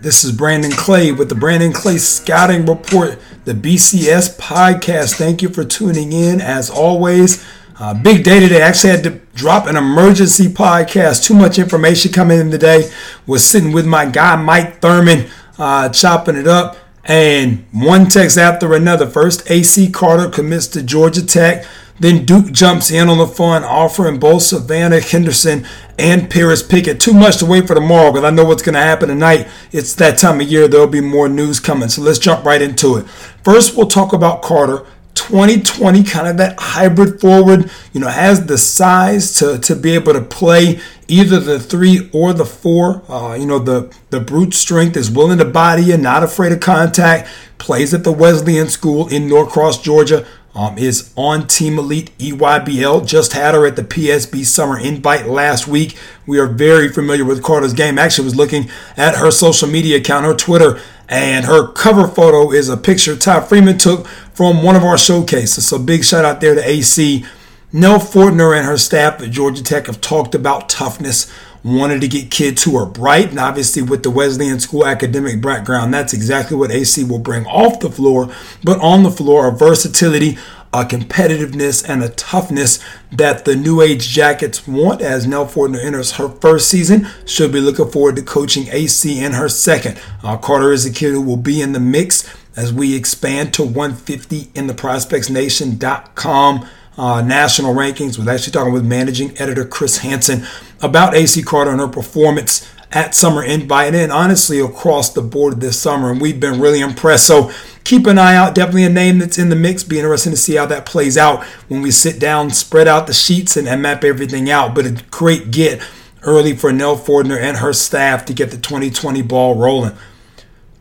This is Brandon Clay with the Brandon Clay Scouting Report, the BCS podcast. Thank you for tuning in. As always, uh, big day today. I actually had to drop an emergency podcast. Too much information coming in today. Was sitting with my guy Mike Thurman, uh, chopping it up, and one text after another. First, AC Carter commits to Georgia Tech. Then Duke jumps in on the fun, offering both Savannah Henderson and Paris Pickett. Too much to wait for tomorrow because I know what's going to happen tonight. It's that time of year. There'll be more news coming. So let's jump right into it. First, we'll talk about Carter. 2020, kind of that hybrid forward, you know, has the size to, to be able to play either the three or the four. Uh, you know, the, the brute strength is willing to body you, not afraid of contact, plays at the Wesleyan School in Norcross, Georgia um, is on Team Elite EYBL. Just had her at the PSB Summer Invite last week. We are very familiar with Carter's game. Actually, was looking at her social media account, her Twitter, and her cover photo is a picture Ty Freeman took from one of our showcases. So big shout out there to AC. Nell Fortner and her staff at Georgia Tech have talked about toughness wanted to get kids who are bright, and obviously with the Wesleyan School academic background, that's exactly what AC will bring off the floor. But on the floor, a versatility, a competitiveness, and a toughness that the New Age Jackets want as Nell Fortner enters her first season. She'll be looking forward to coaching AC in her second. Uh, Carter is a kid who will be in the mix as we expand to 150 in the prospectsnation.com uh, national rankings. Was actually talking with managing editor Chris Hansen about AC Carter and her performance at Summer Invite and honestly across the board this summer. And we've been really impressed. So keep an eye out. Definitely a name that's in the mix. Be interesting to see how that plays out when we sit down, spread out the sheets, and, and map everything out. But a great get early for Nell Fortner and her staff to get the 2020 ball rolling.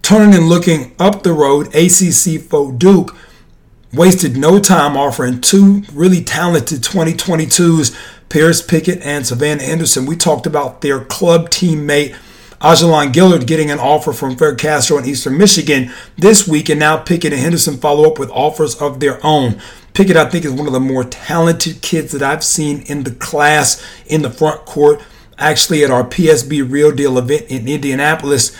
Turning and looking up the road, ACC foe Duke wasted no time offering two really talented 2022s, Paris Pickett and Savannah Henderson. We talked about their club teammate. Ajalon Gillard getting an offer from Fred Castro in Eastern Michigan this week, and now Pickett and Henderson follow up with offers of their own. Pickett, I think, is one of the more talented kids that I've seen in the class in the front court. Actually, at our PSB Real Deal event in Indianapolis,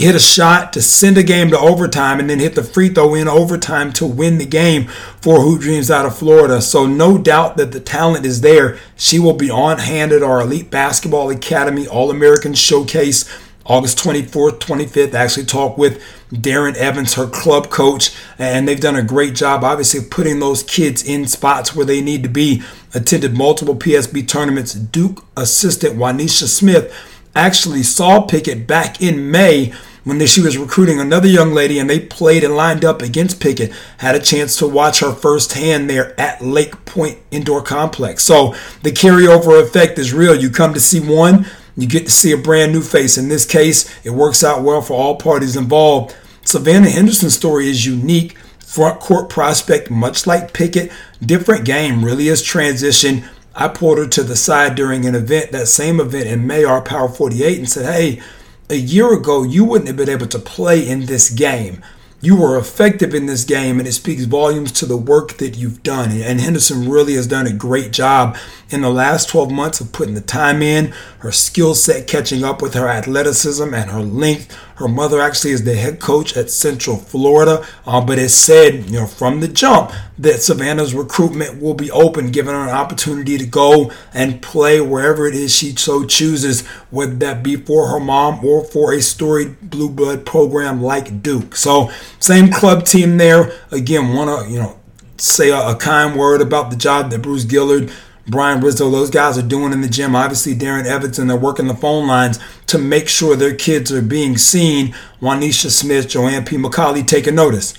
hit a shot to send a game to overtime and then hit the free throw in overtime to win the game for Hoop Dreams out of Florida. So no doubt that the talent is there. She will be on hand at our Elite Basketball Academy All-American Showcase August 24th, 25th. I actually talked with Darren Evans, her club coach, and they've done a great job, obviously, putting those kids in spots where they need to be. Attended multiple PSB tournaments. Duke assistant Wanisha Smith actually saw Pickett back in May when they, she was recruiting another young lady and they played and lined up against Pickett. Had a chance to watch her firsthand there at Lake Point Indoor Complex. So the carryover effect is real. You come to see one, you get to see a brand new face. In this case, it works out well for all parties involved. Savannah Henderson's story is unique. Front court prospect, much like Pickett, different game, really is transition. I pulled her to the side during an event, that same event in May, our Power 48, and said, Hey, a year ago, you wouldn't have been able to play in this game. You were effective in this game, and it speaks volumes to the work that you've done. And Henderson really has done a great job in the last 12 months of putting the time in, her skill set catching up with her athleticism and her length. Her mother actually is the head coach at Central Florida, uh, but it said, you know, from the jump that Savannah's recruitment will be open, giving her an opportunity to go and play wherever it is she so chooses, whether that be for her mom or for a storied blue blood program like Duke. So, same club team there. Again, want to, you know, say a, a kind word about the job that Bruce Gillard Brian Rizzo, those guys are doing in the gym. Obviously, Darren Everton, they're working the phone lines to make sure their kids are being seen. Wanisha Smith, Joanne P. McCallie taking notice.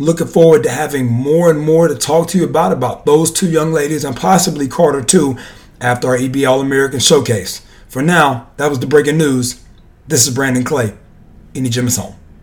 Looking forward to having more and more to talk to you about, about those two young ladies and possibly Carter too after our EB All American Showcase. For now, that was the breaking news. This is Brandon Clay. Any gym is home.